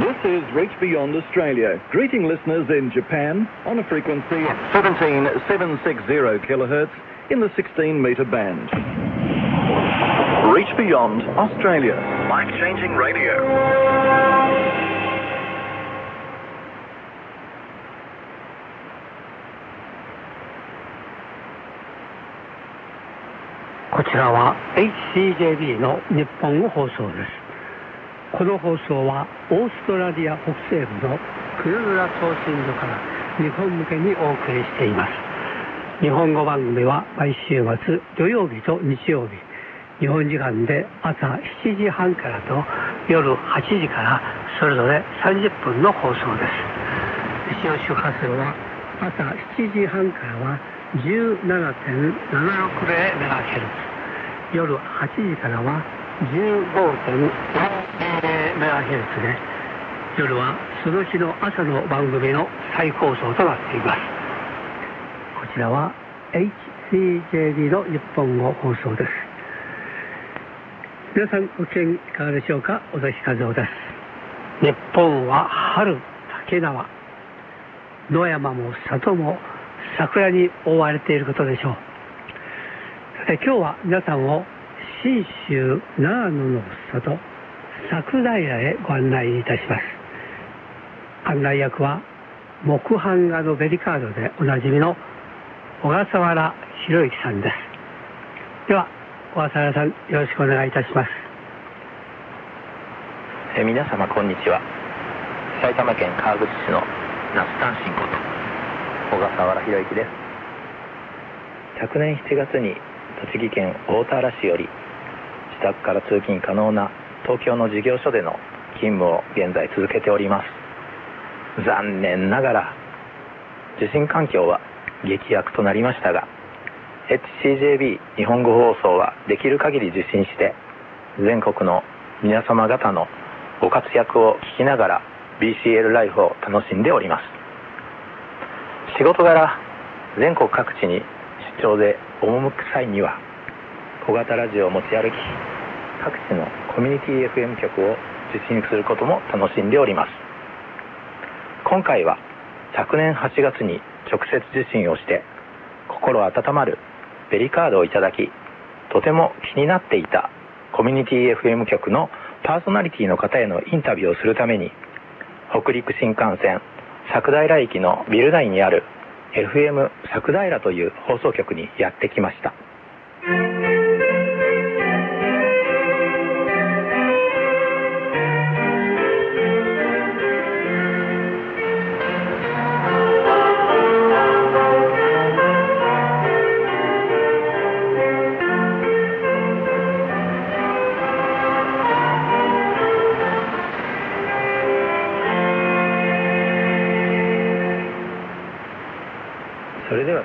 This is Reach Beyond Australia, greeting listeners in Japan on a frequency of 17760 kilohertz in the 16 metre band. Reach Beyond Australia. Life changing radio. こちらは HCJB の日本語放送です この放送はオーストラリア北西部のクルルラ送信所から日本向けにお送りしています日本語番組は毎週末土曜日と日曜日日本時間で朝7時半からと夜8時からそれぞれ30分の放送です使用周波数は朝7時半からは 17.760MHz 夜8時からは 15. 15.400MHz で夜はその日の朝の番組の再放送となっています。こちらは HCJB の日本語放送です。皆さんご機嫌いかがでしょうか。尾崎和夫です。日本は春竹縄。野山も里も桜に覆われていることでしょう。さて今日は皆さんを信州長野の里桜平へご案内いたします。案内役は木版画のベリカードでおなじみの小笠原博之さんです。では小笠原さんよろしくお願いいたします。え皆様こんにちは。埼玉県川口市の那須丹心こと小笠原博之です。昨年7月に栃木県大田原市より自宅から通勤可能な東京の事業所での勤務を現在続けております。残念ながら受信環境は劇薬となりましたが HCJB 日本語放送はできる限り受信して全国の皆様方のご活躍を聞きながら BCL ライフを楽しんでおります。仕事柄全国各地に出張で赴く際には小型ラジオを持ち歩き各地のコミュニティ FM 局を受信することも楽しんでおります。今回は昨年8月に直接受信をして心温まるベリカードをいただきとても気になっていたコミュニティ FM 局のパーソナリティの方へのインタビューをするために北陸新幹線佐久平駅のビル内にある FM 佐久平という放送局にやってきました。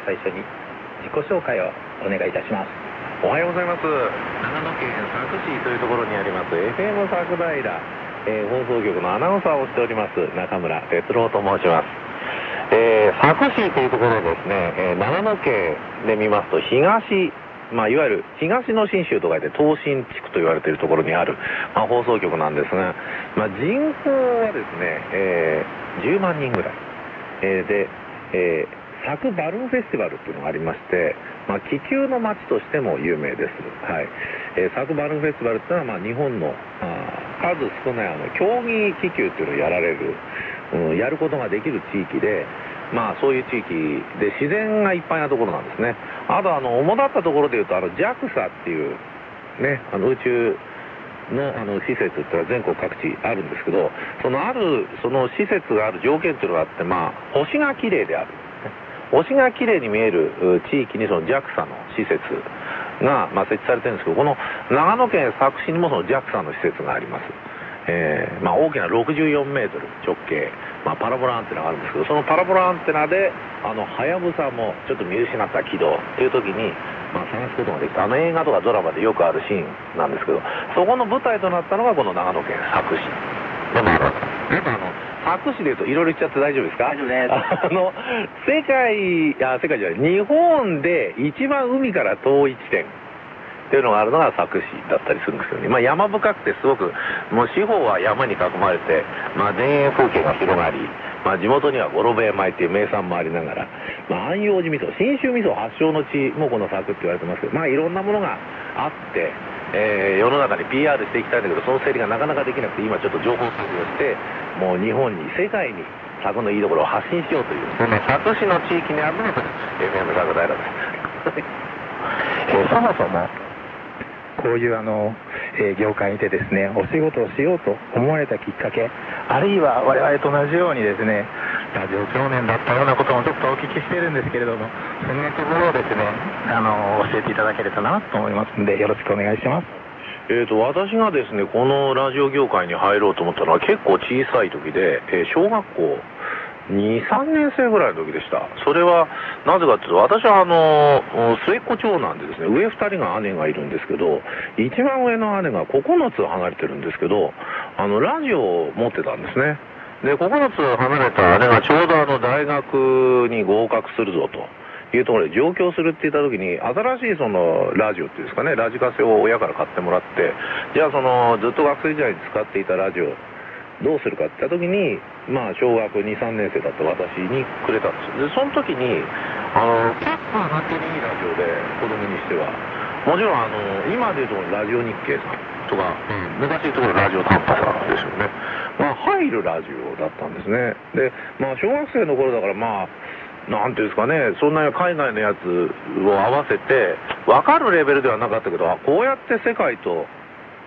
最初に自己紹介をお願いいたします。おはようございます。長野県佐久市というところにあります。FM 佐久平、えー、放送局のアナウンサーをしております。中村哲郎と申します、えー、佐久市というところですね、えー、長野県で見ますと東まあ、いわゆる東の信州と書いて東信地区と言われているところにある、まあ、放送局なんですが、まあ、人口はですね、えー、10万人ぐらい、えー、で、えー佐久バルーンフェスティバルっていうのがありまして、まあ、気球の街としても有名です、はい。えー、佐久バルーンフェスティバルっていうのは、まあ、日本のあ数少ないあの競技気球っていうのをやられる、うん、やることができる地域で、まあ、そういう地域で自然がいっぱいなところなんですね。あとあの主だったところでいうとあの JAXA っていう、ね、あの宇宙のあの施設っていうのは全国各地あるんですけどそのあるその施設がある条件っていうのがあって、まあ、星が綺麗である。星が綺麗に見える地域にその JAXA の施設が、まあ、設置されてるんですけどこの長野県佐久市にもその JAXA の施設があります、えーまあ、大きな64メートル直径、まあ、パラボラアンテナがあるんですけどそのパラボラアンテナであのはやぶさもちょっと見失った軌道という時に、まあ、探すことができた。あの映画とかドラマでよくあるシーンなんですけどそこの舞台となったのがこの長野県佐久市。でもあの佐久市でいうといろいろ言っちゃって大丈夫ですか？大丈夫です。あの世界あ世界じゃない。日本で一番海から遠い地点。っていうのがあるのが佐久市だったりするんですよね。まあ山深くてすごく、もう四方は山に囲まれて、まあ田園風景が広がり、まあ地元には五郎兵衛米っていう名産もありながら、まあ安養寺味噌、信州味噌発祥の地もこの佐久って言われてますけど、まあいろんなものがあって、えー、世の中に PR していきたいんだけど、その整理がなかなかできなくて、今ちょっと情報整理をして、もう日本に、世界に佐久のいいところを発信しようという、ね、佐久市の地域にあるのが FM 佐久平です。えー、そもそもこういうあの、えー、業界にてですねお仕事をしようと思われたきっかけあるいは我々と同じようにですねラジオ少年だったようなこともちょっとお聞きしてるんですけれどもそんなところをですねあの教えていただければなと思いますのでよろしくお願いします。えーと、私がですねこのラジオ業界に入ろうと思ったのは結構小さい時で、えー、小学校2、3年生ぐらいの時でした。それは、なぜかというと、私はあの、末っ子長男でですね、上2人が姉がいるんですけど、一番上の姉が9つ離れてるんですけど、あの、ラジオを持ってたんですね。で、9つ離れた姉がちょうどあの、大学に合格するぞと。いうところで上京するって言った時に新しいそのラジオっていうんですかねラジカセを親から買ってもらってじゃあそのずっと学生時代に使っていたラジオどうするかって言った時に、まあ、小学2、3年生だった私にくれたんですで、その時に、あの、結構なっていいラジオで、子供にしては。もちろん、あの、今でいうとラジオ日経さんとか、うん、昔でいうとラジオ短波さんですよね。まあ、入るラジオだったんですね。で、まあ、小学生の頃だから、まあ、なんていうんですかね、そんな海外のやつを合わせて、分かるレベルではなかったけど、あこうやって世界と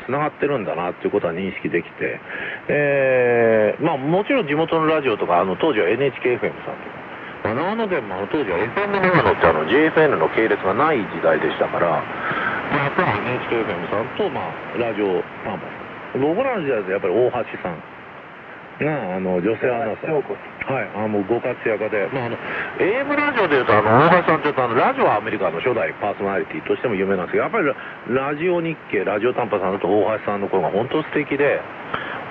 つながってるんだなっていうことは認識できて、えー、まあもちろん地元のラジオとか、あの当時は NHKFM さんとか、長野県もあの当時は FM 長野ってあの JFN の系列がない時代でしたから、まあ、やっぱり NHKFM さんと、まあ、ラジオパンパン僕らの時代でやっぱり大橋さんが、あの、女性アナウンサー。はい、あもうご活躍で、まあ、あの、AM ラジオでいうと、あの、大橋さんって言うと、あの、ラジオアメリカの初代パーソナリティとしても有名なんですけど、やっぱりラジオ日経、ラジオ短波さんだと大橋さんの声が本当素敵で、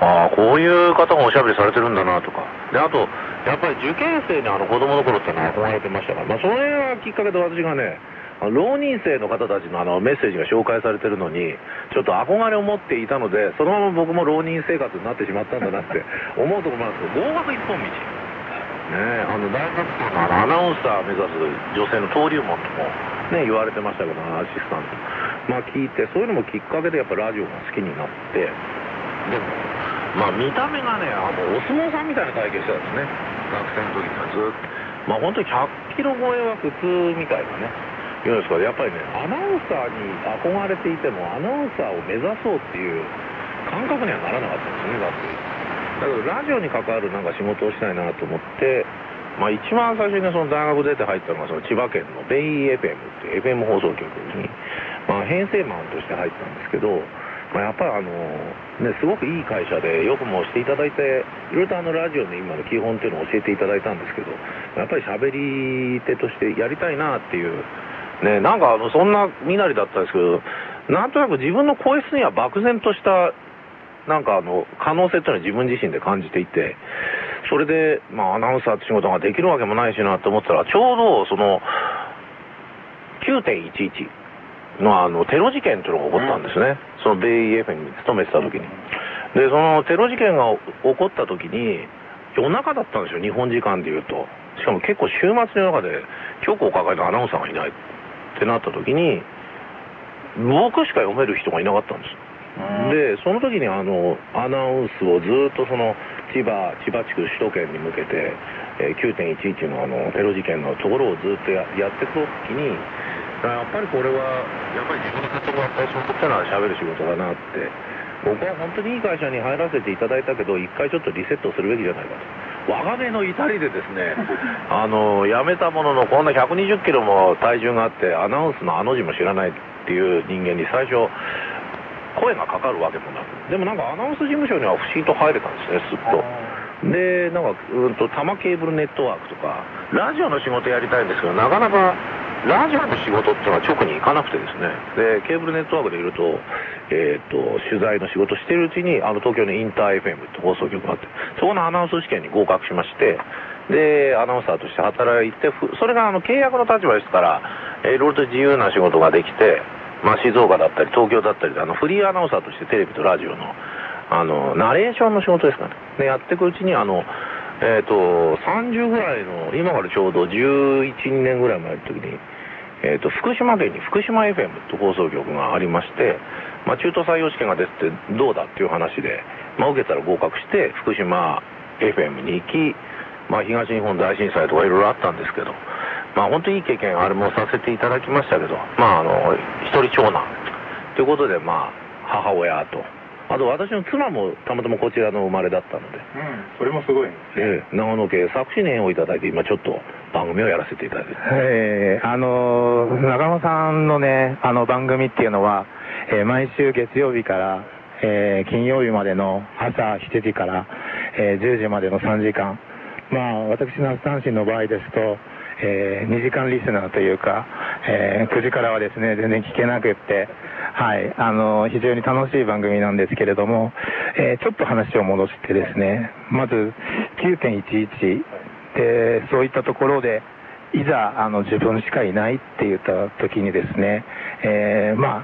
ああ、こういう方がおしゃべりされてるんだなとか。で、あと、やっぱり受験生にあの子供の頃ってのは憧れてましたから、まあ、それがきっかけで私がね、浪人生の方たちのあのメッセージが紹介されてるのに、ちょっと憧れを持っていたので、そのまま僕も浪人生活になってしまったんだなって思うところなんですけど、合格一本道。ねあの大学生のアナウンサー目指す女性の登竜門ともね、言われてましたけど、アシスタント。まあ聞いて、そういうのもきっかけでやっぱラジオが好きになって、でも、まあ見た目がね、あのお相撲さんみたいな体型してたんですね。学生の時にはずっと。まあ本当に100キロ超えは普通みたいなね。言うんです。かやっぱりねアナウンサーに憧れていてもアナウンサーを目指そうっていう感覚にはならなかったんですね。だってだけどラジオに関わるなんか仕事をしたいなと思ってまあ一番最初にその大学出て入ったのがその千葉県のベイ FM っていう FM 放送局に、まあ、編成マンとして入ったんですけどまあ、やっぱりあの、ね、すごくいい会社でよくもしていただいていろいろとあのラジオの今の基本っていうのを教えていただいたんですけどやっぱり喋り手としてやりたいなっていうね、なんかあのそんな身なりだったんですけど、なんとなく自分の声質には漠然とした、なんかあの、可能性っていうのは自分自身で感じていて、それで、まあアナウンサーって仕事ができるわけもないしなと思ったら、ちょうどその、9.11のあの、テロ事件っていうのが起こったんですね。そのベイ FM に勤めてた時に。で、そのテロ事件が起こった時に、夜中だったんですよ、日本時間で言うと。しかも結構週末の中で、強行を抱えたアナウンサーがいない。ってなった時に僕しか読める人がいなかったんです。でその時にあのアナウンスをずっとその千葉千葉地区首都圏に向けて、えー、9.11のあのテロ事件のところをずっとやっていく時にやっぱりこれはやっぱり自分の活動がやっぱりそういったのは喋る仕事だなって僕は本当にいい会社に入らせていただいたけど一回ちょっとリセットするべきじゃないかと我が目の至りでですね あの辞めたもののこんな120キロも体重があってアナウンスのあの字も知らないっていう人間に最初声がかかるわけもなく。でもなんかアナウンス事務所には不思議と入れたんですねすっと。でなんかうんと多摩ケーブルネットワークとかラジオの仕事やりたいんですけどなかなかラジオの仕事っていうのは直に行かなくてですね。でケーブルネットワークでいるとえーと、取材の仕事してるうちにあの東京のインター FM って放送局があってそこのアナウンス試験に合格しましてでアナウンサーとして働いてそれがあの契約の立場ですからいろいろと自由な仕事ができてまあ、静岡だったり東京だったりであのフリーアナウンサーとしてテレビとラジオのあのナレーションの仕事ですかね。でやっていくうちにあのえっ、ー、と30ぐらいの今からちょうど11年ぐらい前の時に、えーと、福島県に福島 FM と放送局がありまして、まあ、中途採用試験が出てどうだっていう話で、まあ、受けたら合格して福島 FM に行き、まあ、東日本大震災とかいろいろあったんですけど、まあ、本当にいい経験あれもさせていただきましたけど、まあ、あの一人長男ということで、まあ、母親と。あと私の妻もたまたまこちらの生まれだったので、うん、それもすごい、ね、えー、長野県佐久市に縁をいただいて今ちょっと番組をやらせていただいて。えー、あの長野さんのねあの番組っていうのは、えー、毎週月曜日から、えー、金曜日までの朝7時から、えー、10時までの3時間。まあ私の三振の場合ですとえー、2時間リスナーというか、えー、9時からはですね、全然聞けなくって、はい、あの、非常に楽しい番組なんですけれども、えー、ちょっと話を戻してですね、まず9.11で、そういったところで、いざ、あの、自分しかいないって言った時にですね、えー、まあ、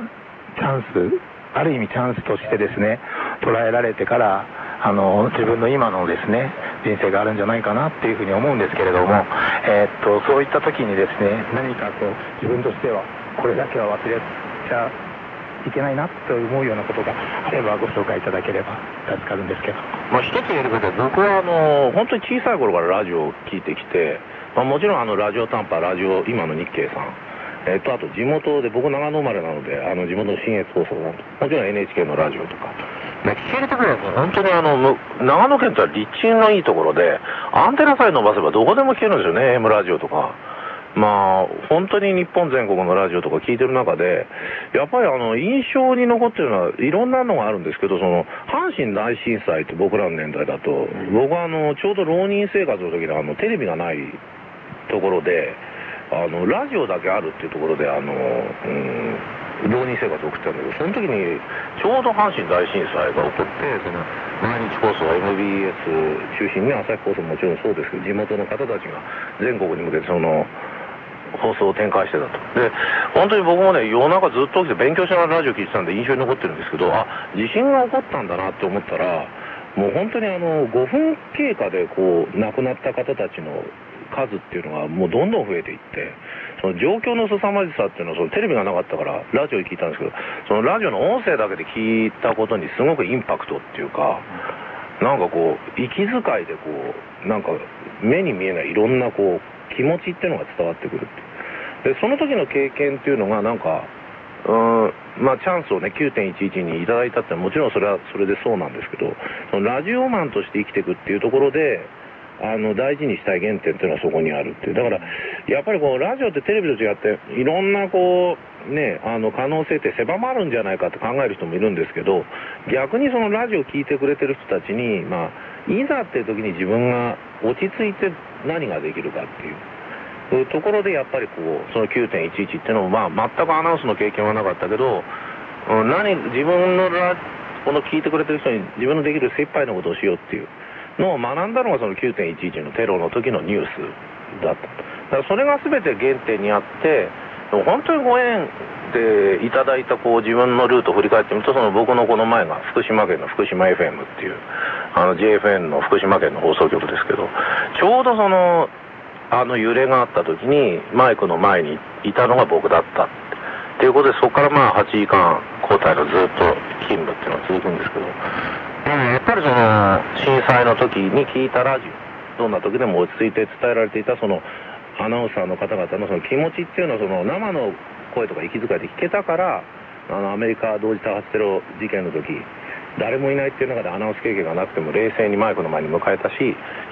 チャンス、ある意味チャンスとしてですね、捉えられてから、あの、自分の今のですね、人生があるんじゃないかなっていうふうに思うんですけれども、えー、っとそういった時にですね何かこう自分としてはこれだけは忘れちゃいけないなと思うようなことがあればご紹介いただければ助かるんですけど、まあ、一つ言えることは僕はあの本当に小さい頃からラジオを聴いてきて、まあ、もちろんあのラジオ短波ラジオ今の日経さん。えっと、あと地元で僕長野生まれなのであの地元の信越放送もちろん NHK のラジオとか。ね、聞けるところは本当にあの、長野県って立地のいいところで、アンテナさえ伸ばせばどこでも聞けるんですよね、AM ラジオとか。まあ、本当に日本全国のラジオとか聞いてる中で、やっぱりあの、印象に残ってるのは、いろんなのがあるんですけど、その、阪神大震災って僕らの年代だと、僕はあの、ちょうど浪人生活の時にあの、テレビがないところで、あの、ラジオだけあるっていうところで、あの、うん、浪人生活を送ってたんだけど、その時にちょうど阪神大震災が起こって、その毎日放送、MBS 中心に、朝日放送ももちろんそうですけど、地元の方たちが全国に向けてその、放送を展開してたと。で、本当に僕もね、夜中ずっと起きて勉強しながらラジオ聞いてたんで印象に残ってるんですけど、あ、地震が起こったんだなって思ったら、もう本当にあの、5分経過でこう、亡くなった方たちの数っていうのがもうどんどん増えていって、その状況の凄まじさっていうのはそのテレビがなかったからラジオで聞いたんですけど、そのラジオの音声だけで聞いたことにすごくインパクトっていうか、なんかこう、息遣いでこう、なんか目に見えないいろんなこう、気持ちっていうのが伝わってくるて。で、その時の経験っていうのがなんか、うん、まあチャンスをね、9.11にいただいたってもちろんそれはそれでそうなんですけど、そのラジオマンとして生きていくっていうところで、あの大事にしたい原点っていうのはそこにあるっていう。だからやっぱりこうラジオってテレビと違っていろんなこうねあの可能性って狭まるんじゃないかって考える人もいるんですけど逆にそのラジオを聴いてくれてる人たちにまあいざっていう時に自分が落ち着いて何ができるかっていうところでやっぱりこうその9.11っていうのもまあ全くアナウンスの経験はなかったけど何自分のラこの聞いてくれてる人に自分のできる精一杯のことをしようっていうのを学んだのがその9.11のテロの時のニュースだった。だからそれが全て原点にあって、本当にご縁でいただいたこう自分のルートを振り返ってみると、その僕のこの前が福島県の福島 FM っていう、あの JFN の福島県の放送局ですけど、ちょうどその、あの揺れがあった時にマイクの前にいたのが僕だったっていうことで、そこからまあ8時間交代のずっと勤務っていうのが続くんですけど、やっぱりその震災の時に聞いたラジオどんな時でも落ち着いて伝えられていたそのアナウンサーの方々のその気持ちっていうのはその生の声とか息遣いで聞けたからあのアメリカ同時多発テロ事件の時誰もいないっていう中でアナウンス経験がなくても冷静にマイクの前に迎えたし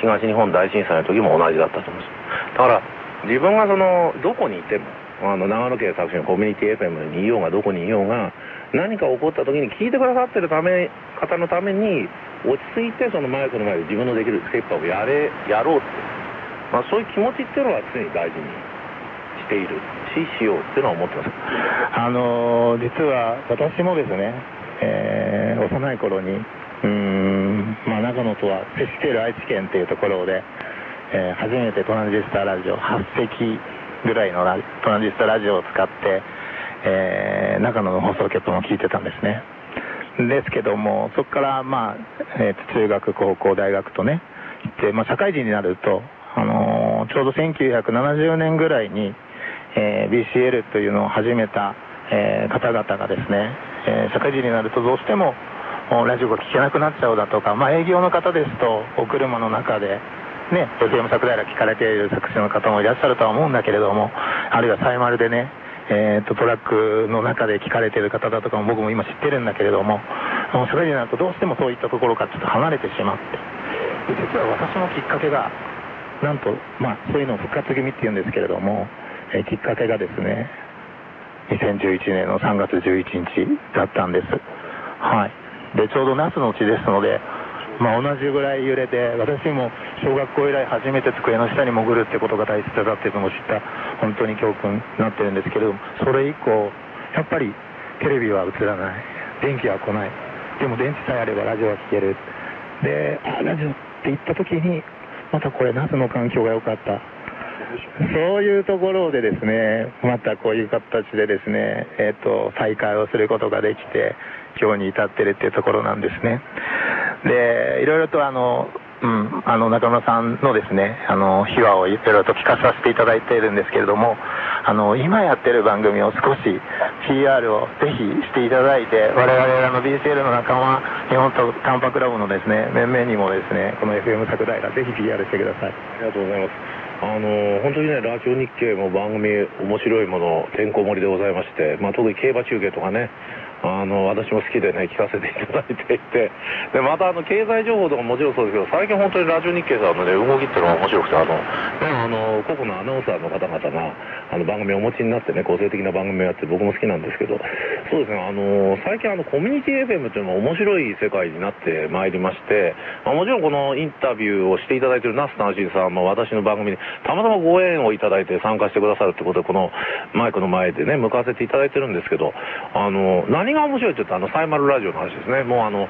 東日本大震災の時も同じだったと思うんです。だから自分がそのどこにいてもあの長野県佐久市のコミュニティ FM にいようがどこにいようが何か起こった時に聞いてくださってるため方のために落ち着いてそのマイクの前で自分のできるステップをやれやろうって、まあ、そういう気持ちっていうのは常に大事にしているししようっていうのは思ってますあの実は私もですね、えー、幼い頃にうん、まあ、長野とは接している愛知県っていうところで、えー、初めてトランジスタラジオ8席ぐらいのトランジスタラジオを使ってえー、長野の放送局も聞いてたんですね。ですけども、そこから、まあ、えー、中学、高校、大学とね、行って、まあ、社会人になると、あの、ちょうど1970年ぐらいに、えー、BCL というのを始めた、えー、方々がですね、えー、社会人になるとどうしてもラジオが聞けなくなっちゃうだとか、まあ、営業の方ですとお車の中で、ね、FM 桜平聞かれている作詞の方もいらっしゃるとは思うんだけれどもあるいはサイマルでね、えーと、トラックの中で聞かれている方だとかも僕も今知ってるんだけれども社会人になるとどうしてもそういったところからちょっと離れてしまって実は私のきっかけがなんと、まあ、そういうのを復活気味っていうんですけれども、えー、きっかけがですね2011年の3月11日だったんです。はい。で、ちょうど那須の地ですので、まあ、同じぐらい揺れて、私も小学校以来初めて机の下に潜るってことが大切だっていうのを知った、本当に教訓になってるんですけれども、それ以降、やっぱりテレビは映らない。電気は来ない。でも電池さえあればラジオは聴ける。で、あ、ラジオって言った時に、またこれ、夏の環境が良かった。そういうところでですね、またこういう形でですね、えっ、ー、と、再開をすることができて、今日に至ってるっていうところなんですね。で、いろいろとあの、うん、あの中村さんのですね、あの秘話をいろいろと聞かさせていただいているんですけれども、あの今やってる番組を少し PR をぜひしていただいて、我々あの BCL の仲間、日本とカンパクラブのですね、面々にもですね、この FM 桜平ぜひ PR してください。ありがとうございます。あの本当にね、ラジオ日経も番組面白いもの、てんこ盛りでございまして、まあ、特に競馬中継とかね、あの私も好きでね聞かせていただいていて。でまたあの経済情報とかもちろんそうですけど最近本当にラジオ日経さんの、ね、動きっていうのが面白くてあの、ね、あの個々のアナウンサーの方々があの番組をお持ちになってね個性的な番組をやって僕も好きなんですけど。そうですねあの最近あのコミュニティ FM っていうのが面白い世界になってまいりまして、まあ、もちろんこのインタビューをしていただいている那須単身さんも私の番組にたまたまご縁をいただいて参加してくださるってことでこのマイクの前でね向かわせていただいてるんですけどあの何が面白いって言ったらあのサイマルラジオの話ですね。もうあの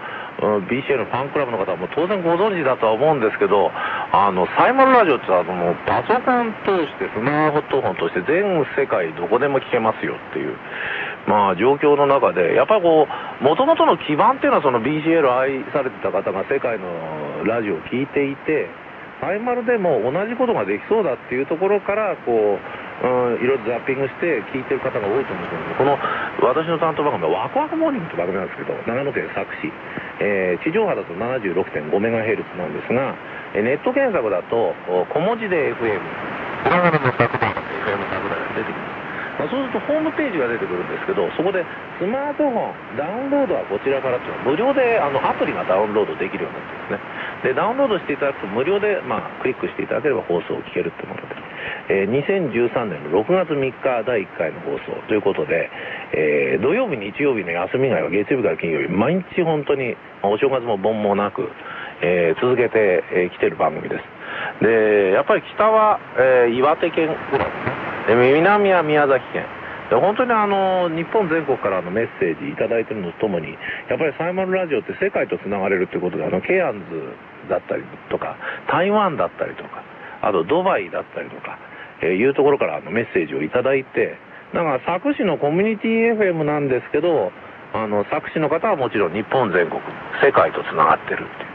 BCA のファンクラブの方はも当然ご存知だとは思うんですけどあのサイマルラジオってあのパソコン通してスマートフォン通して全世界どこでも聞けますよっていうまあ状況の中でやっぱりこうもともとの基盤っていうのはその BCL 愛されてた方が世界のラジオを聞いていてサイマルでも同じことができそうだっていうところからこううん、いろいろザッピングして聞いてる方が多いと思うんですけど、この私の担当番組はワクワクモーニングって番組なんですけど、長野県佐久市、えー、地上波だと76.5メガヘルツなんですが、ネット検索だと小文字で FM、長野の佐久 FM 作番が出てきます。まあ、そうするとホームページが出てくるんですけど、そこでスマートフォン、ダウンロードはこちらからっていうのは無料であのアプリがダウンロードできるようになってますね。で、ダウンロードしていただくと無料で、まあ、クリックしていただければ放送を聞けるってもので。えー、2013年の6月3日第1回の放送ということで、えー、土曜日、日曜日の休み以外は月曜日から金曜日、毎日本当に、お正月も盆もなく、えー、続けてき、えー、てる番組です。で、やっぱり北は、えー、岩手県ぐらいですね。で南は宮崎県。で本当にあの日本全国からのメッセージいただいてるのとともにやっぱりサイマルラジオって世界とつながれるということであのケアンズだったりとか台湾だったりとかあとドバイだったりとかえいうところからあのメッセージをいただいて、だから佐久市のコミュニティ FM なんですけど、あの、佐久市の方はもちろん日本全国、世界とつながってるっていう。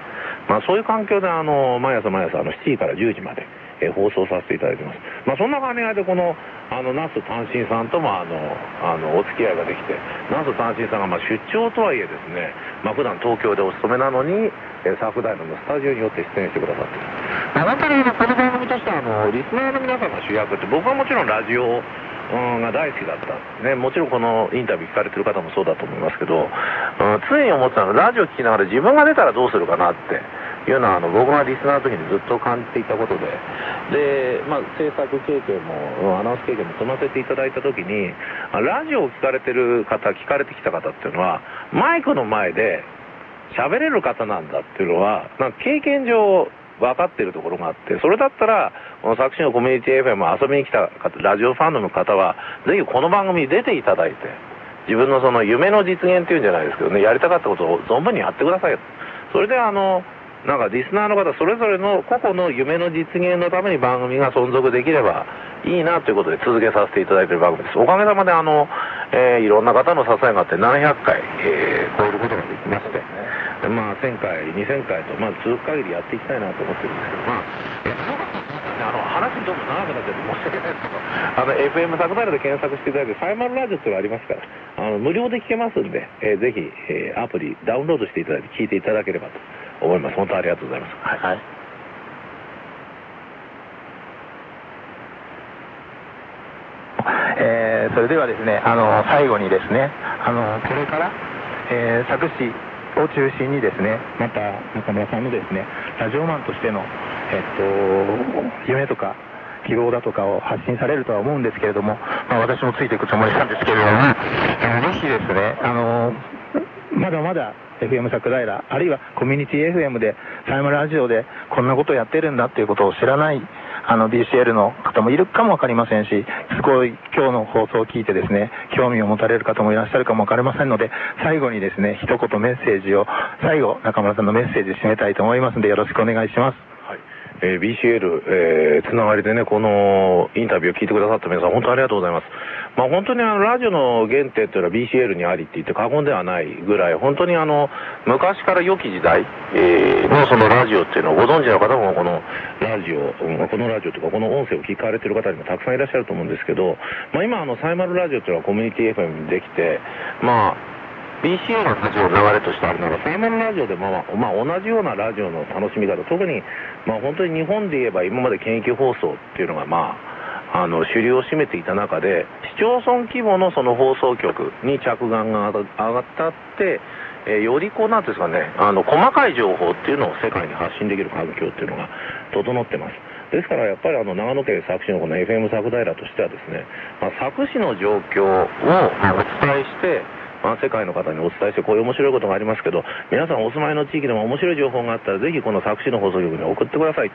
まあそういう環境であの、毎朝毎朝あの7時から10時まで、え放送させていただいてます。まあそんな兼ね合いでこの、あの、ナス単身さんともあの、あの、お付き合いができて、ナス単身さんがまあ出張とはいえですね、まあ普段東京でお勤めなのに、えサーフダイナのスタジオによって出演してくださってる。あなたのこの番組としては、あの、リスナーの皆さんが主役って、僕はもちろんラジオ、うん、が大好きだったんですね。もちろんこのインタビュー聞かれてる方もそうだと思いますけど、うん、常に思ってたのは、ラジオ聞きながら自分が出たらどうするかなっていうのは、あの、僕がリスナーの時にずっと感じていたことで、で、まあ、制作経験も、アナウンス経験も積ませていただいた時に、ラジオを聞かれてる方、聞かれてきた方っていうのは、マイクの前で喋れる方なんだっていうのは、なんか経験上、分かってるところがあって、それだったら、この作詞のコミュニティ FM 遊びに来た方、ラジオファンの方は、ぜひこの番組に出ていただいて、自分のその夢の実現っていうんじゃないですけどね、やりたかったことを存分にやってください。それであの、なんかリスナーの方それぞれの個々の夢の実現のために番組が存続できればいいなということで続けさせていただいている番組です。おかげさまであの、えー、いろんな方の支えがあって700回、えー、超えることができまして、まあ1000回、2000回と、まあ続く限りやっていきたいなと思ってるんですけど、まあ、あの話どうも長くなっちゃって申し訳ないですけど、あの FM サクダイで検索していただいて、サイマルラジオっていうのがありますから、あの無料で聞けますんで、えー、ぜひ、えー、アプリダウンロードしていただいて聞いていただければと思います。本当ありがとうございます。はい、はいえー、それではですね、あの最後にですね、あのこれから、えー、佐久市を中心にですね、また中村さんのですね、ラジオマンとしての、えっと、夢とか希望だとかを発信されるとは思うんですけれども、まあ、私もついていくつもりなんですけれども、ぜひですね、あの、まだまだ FM 桜平、あるいはコミュニティ FM で、サイムラジオでこんなことをやってるんだっていうことを知らないあの DCL の方もいるかもわかりませんし、すごい今日の放送を聞いてですね、興味を持たれる方もいらっしゃるかもわかりませんので、最後にですね、一言メッセージを、最後、中村さんのメッセージ締めたいと思いますので、よろしくお願いします。えー、BCL、えー、つながりでね、このインタビューを聞いてくださった皆さん、本当ありがとうございます。まあ、本当にあのラジオの原点っていうのは BCL にありって言って過言ではないぐらい、本当にあの昔から良き時代、えー、のそのラジオっていうのをご存知の方もこのラジオ、このラジオというかこの音声を聞かれてる方にもたくさんいらっしゃると思うんですけど、まあ、今あのサイマルラジオっていうのはコミュニティ FM にできて、まあ BCA のラジオの流れとしてあるのが、サイマルラジオでも、まあ、同じようなラジオの楽しみ方、特に、まあ、本当に日本で言えば今まで県域放送っていうのが、まあ、あの主流を占めていた中で、市町村規模のその放送局に着眼が上がったって、えー、よりこうなんですかね、あの細かい情報っていうのを世界に発信できる環境っていうのが整ってます。ですからやっぱりあの長野県佐久市のこの FM 佐久平としてはですね、まあ、佐久市の状況をお伝えして、まあ、世界の方にお伝えしてこういう面白いことがありますけど皆さんお住まいの地域でも面白い情報があったらぜひこの佐久市の放送局に送ってください、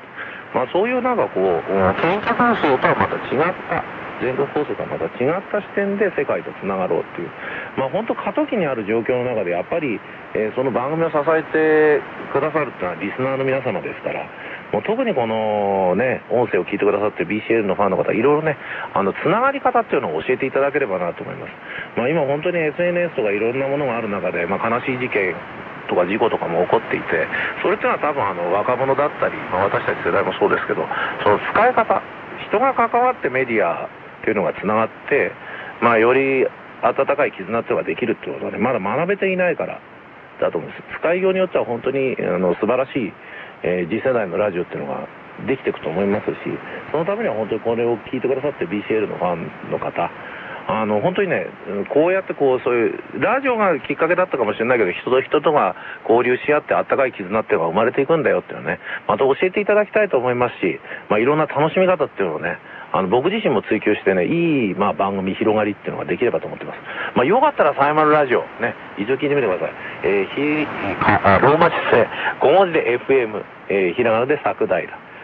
まあ、そういうなんかこう県下放送とはまた違った全国放送とはまた違った視点で世界とつながろうっていう、まあ、本当過渡期にある状況の中でやっぱり、えー、その番組を支えてくださるっていうのはリスナーの皆様ですからもう特にこのね、音声を聞いてくださってる BCL のファンの方、いろいろね、あの、つながり方っていうのを教えていただければなと思います。まあ今本当に SNS とかいろんなものがある中で、まあ悲しい事件とか事故とかも起こっていて、それっていうのは多分あの若者だったり、まあ、私たち世代もそうですけど、その使い方、人が関わってメディアっていうのがつながって、まあより温かい絆っていうのができるっていうことはね、まだ学べていないからだと思うんです。使いようによっては本当にあの素晴らしいえー、次世代のラジオっていうのができていくと思いますし、そのためには本当にこれを聞いてくださって BCL のファンの方、あの本当にね、こうやってこうそういうラジオがきっかけだったかもしれないけど、人と人とが交流し合ってあったかい絆っていうのが生まれていくんだよっていうのね、また教えていただきたいと思いますし、まあ、いろんな楽しみ方っていうのをね、あの僕自身も追求してね、いい、まあ、番組広がりっていうのができればと思ってます。まあ、よかったらサイマルラジオ、ね、一応聞いてみてください。えー、ひローマ字で5文字で FM、えー、ひらがなで作平。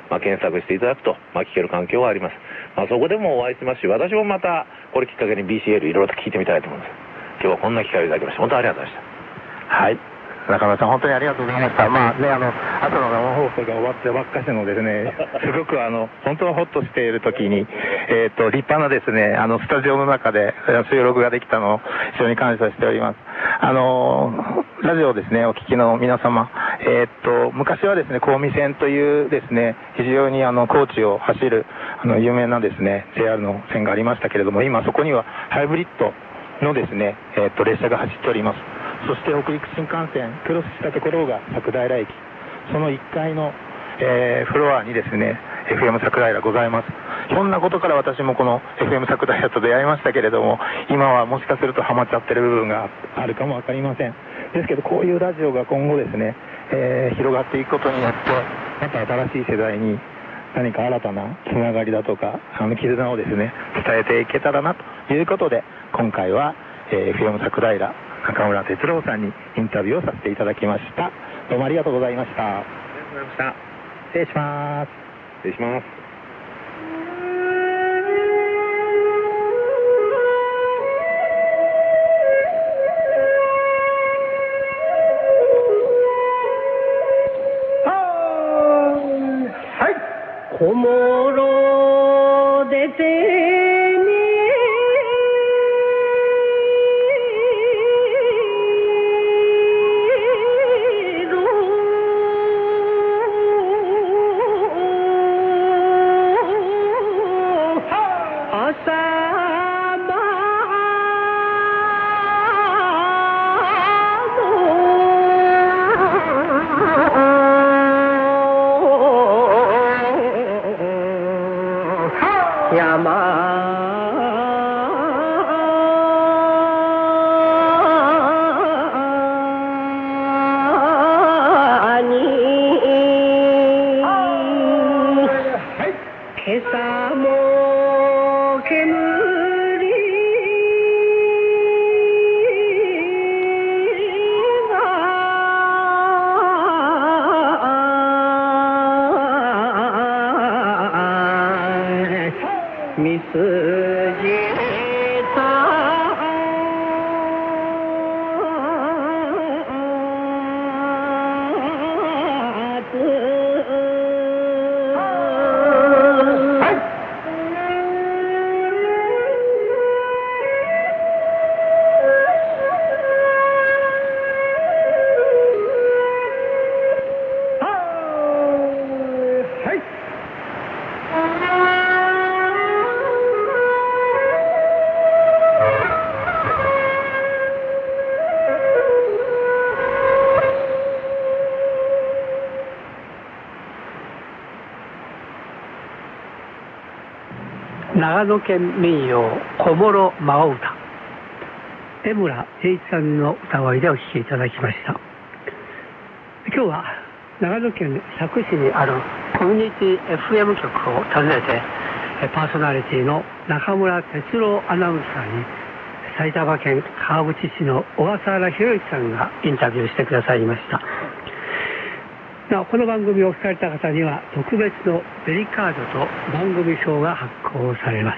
まあ、検索していただくと、まあ、聞ける環境があります。まあ、そこでもお会いしますし、私もまた、これきっかけに BCL いろいろと聞いてみたいと思います。今日はこんな機会をいただきまして、本当にありがとうございました。はい。中村さん、本当にありがとうございました。まあね、あの、朝の生放送が終わってばっかしのですね、すごくあの、本当はホッとしている時に、えっ、ー、と、立派なですね、あの、スタジオの中で収録ができたのを非常に感謝しております。あの、ラジオですね、お聞きの皆様、えっ、ー、と、昔はですね、香美線というですね、非常にあの、高知を走る、あの、有名なですね、JR の線がありましたけれども、今そこにはハイブリッドのですね、えっ、ー、と、列車が走っております。そして北陸新幹線クロスしたところが佐久平駅。その1階の、えー、フロアにですね FM 桜平ございます。ひょんなことから私もこの FM 桜平と出会いましたけれども今はもしかするとハマっちゃってる部分があるかも分かりません。ですけどこういうラジオが今後ですね、えー、広がっていくことによってまた新しい世代に何か新たなつながりだとかあの絆をですね伝えていけたらなということで今回は、えー、FM 桜平中村哲郎さんにインタビューをさせていただきました。どうもありがとうございました。ありがとうございました。失礼します。失礼します。はい。小諸出て長野県民謡小諸真央歌。江村栄一さんの歌声でお聴きいただきました。今日は長野県佐久市にあるコミュニティ FM 局を訪ねてえパーソナリティの中村哲郎アナウンサーに埼玉県川口市の小笠原博之さんがインタビューしてくださいました。なおこの番組を聞かれた方には特別のベリカードと番組表が発行されます。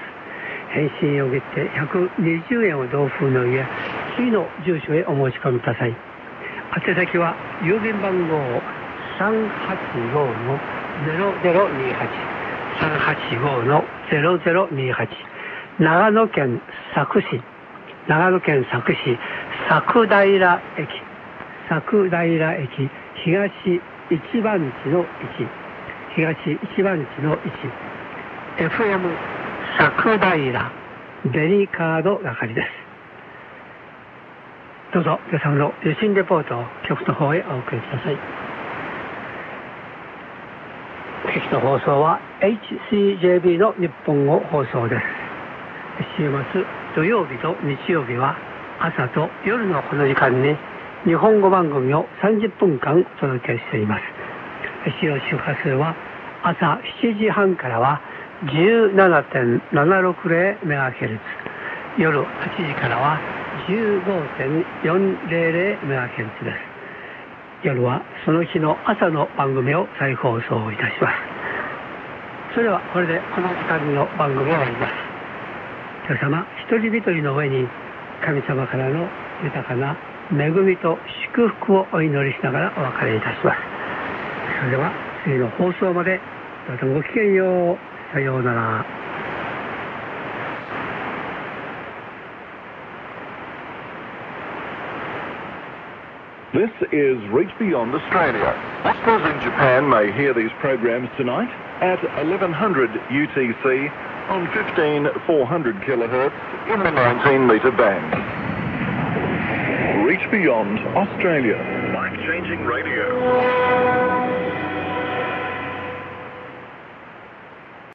返信を切って120円を同封の上次の住所へお申し込みください宛先は郵便番号385-0028 385-0028長野県佐久市。長野県佐久市佐久平駅。佐久平駅東一番地の1東一番地の 1FM 佐久平。ベリカード係です。どうぞ皆様の受信レポートを局の方へお送りください。敵の放送は HCJB の日本語放送です。週末土曜日と日曜日は朝と夜のこの時間に日本語番組を30分間お届けしています。使用周波数は朝7時半からは 17.760MHz 夜8時からは 15.400MHz です。夜はその日の朝の番組を再放送いたします。それではこれでこの時間の番組を終わります。皆様一人一人の上に神様からの豊かな恵みと祝福をお祈りしながらお別れいたしますそれでは次の放送までどうぞごきげんようさようなら This is Reach Beyond Australia. Listeners in Japan may hear these programs tonight at 1100 UTC on 15400 kilohertz in the 19 metre band. Reach Beyond Australia. Life changing radio.